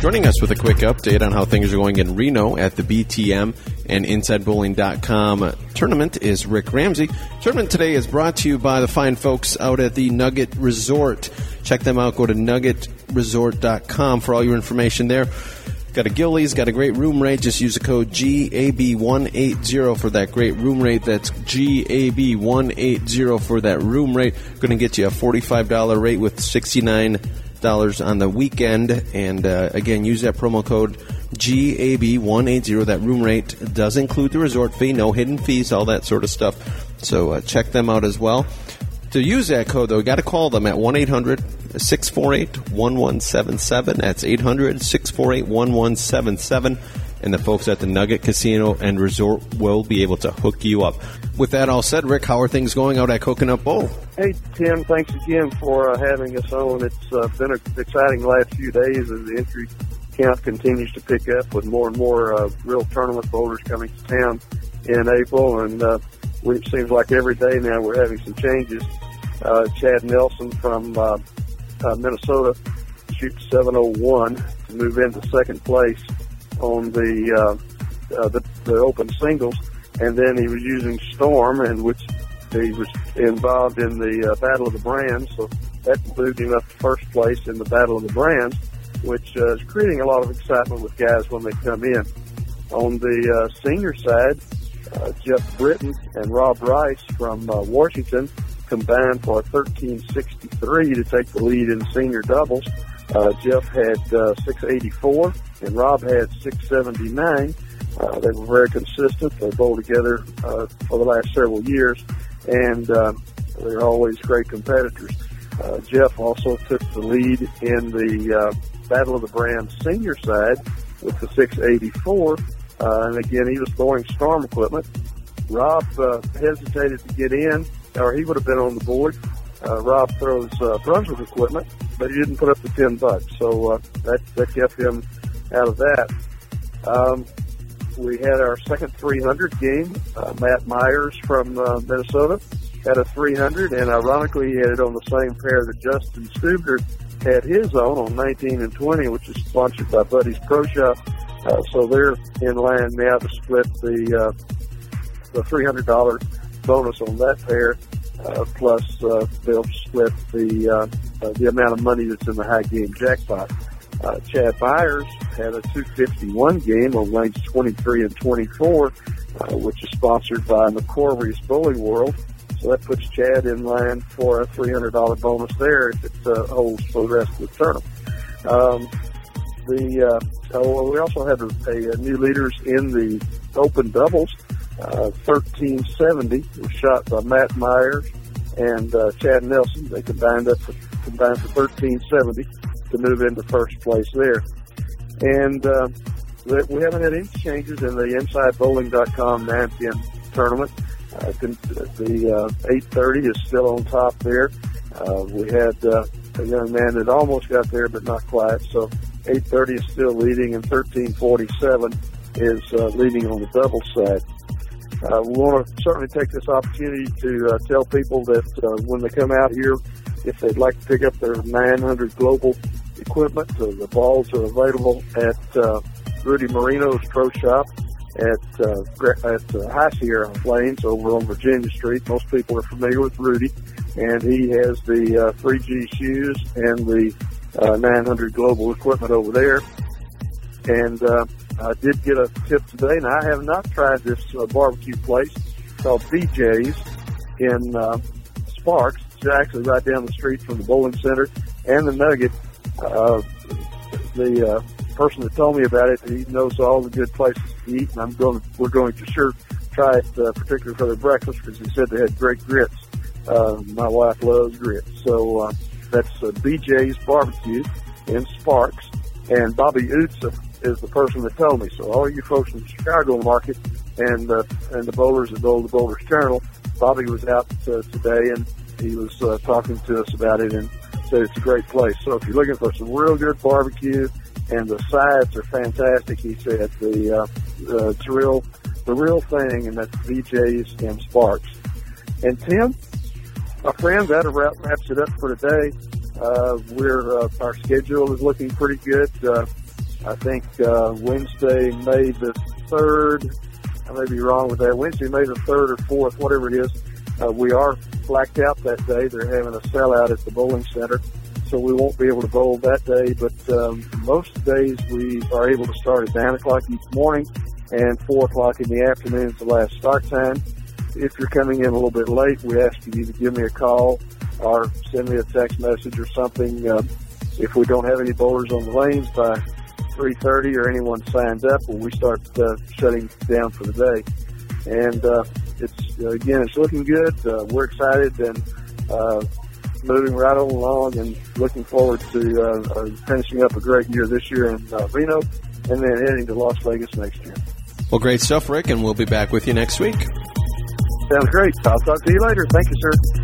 Joining us with a quick update on how things are going in Reno at the BTM and InsideBowling.com tournament is Rick Ramsey. Tournament today is brought to you by the fine folks out at the Nugget Resort. Check them out. Go to nuggetresort.com for all your information there. Got a Gillies, got a great room rate. Just use the code GAB180 for that great room rate. That's GAB180 for that room rate. Going to get you a $45 rate with 69 dollars on the weekend. And uh, again, use that promo code GAB180. That room rate does include the resort fee, no hidden fees, all that sort of stuff. So uh, check them out as well. To use that code, though, you got to call them at 1 800 648 1177. That's 800 648 1177 and the folks at the Nugget Casino and Resort will be able to hook you up. With that all said, Rick, how are things going out at Coconut Bowl? Hey, Tim, thanks again for uh, having us on. It's uh, been an exciting last few days as the entry count continues to pick up with more and more uh, real tournament bowlers coming to town in April. And uh, it seems like every day now we're having some changes. Uh, Chad Nelson from uh, uh, Minnesota shoots 701 to move into second place on the, uh, uh, the the open singles, and then he was using Storm, and which he was involved in the uh, Battle of the Brands, so that moved him up to first place in the Battle of the Brands, which uh, is creating a lot of excitement with guys when they come in. On the uh, senior side, uh, Jeff Britton and Rob Rice from uh, Washington combined for 1363 to take the lead in senior doubles. Uh, Jeff had uh, 684 and Rob had 679. Uh, they were very consistent. They bowled together uh, for the last several years, and uh, they're always great competitors. Uh, Jeff also took the lead in the uh, Battle of the Brands senior side with the 684, uh, and again he was throwing storm equipment. Rob uh, hesitated to get in, or he would have been on the board. Uh, Rob throws uh, Brunswick equipment, but he didn't put up the 10 bucks, so uh, that that kept him out of that. Um, we had our second 300 game. Uh, Matt Myers from uh, Minnesota had a 300, and ironically, he had it on the same pair that Justin Stubner had his own on 19 and 20, which is sponsored by Buddy's Pro Shop. Uh, so they're in line now to split the uh, the $300 bonus on that pair. Uh, plus, uh, they'll split the uh, uh, the amount of money that's in the high game jackpot. Uh, Chad Byers had a 251 game on lanes 23 and 24, uh, which is sponsored by McCorvey's Bowling World. So that puts Chad in line for a $300 bonus there if it uh, holds for the rest of the tournament. Um, the uh, oh, we also had a, a, a new leaders in the open doubles. Uh, 1370 was shot by Matt Myers and uh, Chad Nelson. They combined up for, combined for 1370 to move into first place there. And uh, we haven't had any changes in the InsideBowling.com Nantian tournament. Uh, the uh, 830 is still on top there. Uh, we had uh, a young man that almost got there, but not quite. So 830 is still leading, and 1347 is uh, leading on the double side. Uh, we want to certainly take this opportunity to uh, tell people that uh, when they come out here, if they'd like to pick up their 900 global equipment, uh, the balls are available at uh, Rudy Marino's Pro Shop at uh, at uh, High Sierra Lanes over on Virginia Street. Most people are familiar with Rudy, and he has the uh, 3G shoes and the uh, 900 global equipment over there. And uh, I did get a tip today, and I have not tried this uh, barbecue place called BJ's in uh, Sparks. It's actually right down the street from the bowling center and the Nugget. Uh, the uh, person that told me about it, he knows all the good places to eat, and I'm going. We're going to sure try it, uh, particularly for their breakfast, because he said they had great grits. Uh, my wife loves grits, so uh, that's uh, BJ's Barbecue in Sparks, and Bobby Utsa is the person that told me. So all you folks in the Chicago market and uh, and the bowlers that bowl the Bowlers Journal, Bobby was out uh, today and he was uh, talking to us about it and it's a great place. So if you're looking for some real good barbecue and the sides are fantastic, he said the uh, uh, it's real the real thing, and that's BJ's and Sparks. And Tim, my friend, that wraps it up for today. Uh, we're uh, our schedule is looking pretty good. Uh, I think uh, Wednesday, May the third. I may be wrong with that. Wednesday, May the third or fourth, whatever it is. Uh, we are blacked out that day. They're having a sellout at the bowling center, so we won't be able to bowl that day. But um, most days we are able to start at nine o'clock each morning, and four o'clock in the afternoon is the last start time. If you're coming in a little bit late, we ask you to give me a call or send me a text message or something. Uh, if we don't have any bowlers on the lanes by 3.30 or anyone signs up, well, we start uh, shutting down for the day. And uh, it's uh, again, it's looking good. Uh, we're excited and uh, moving right on along, and looking forward to uh, uh, finishing up a great year this year in uh, Reno, and then heading to Las Vegas next year. Well, great stuff, Rick, and we'll be back with you next week. Sounds great. I'll talk to you later. Thank you, sir.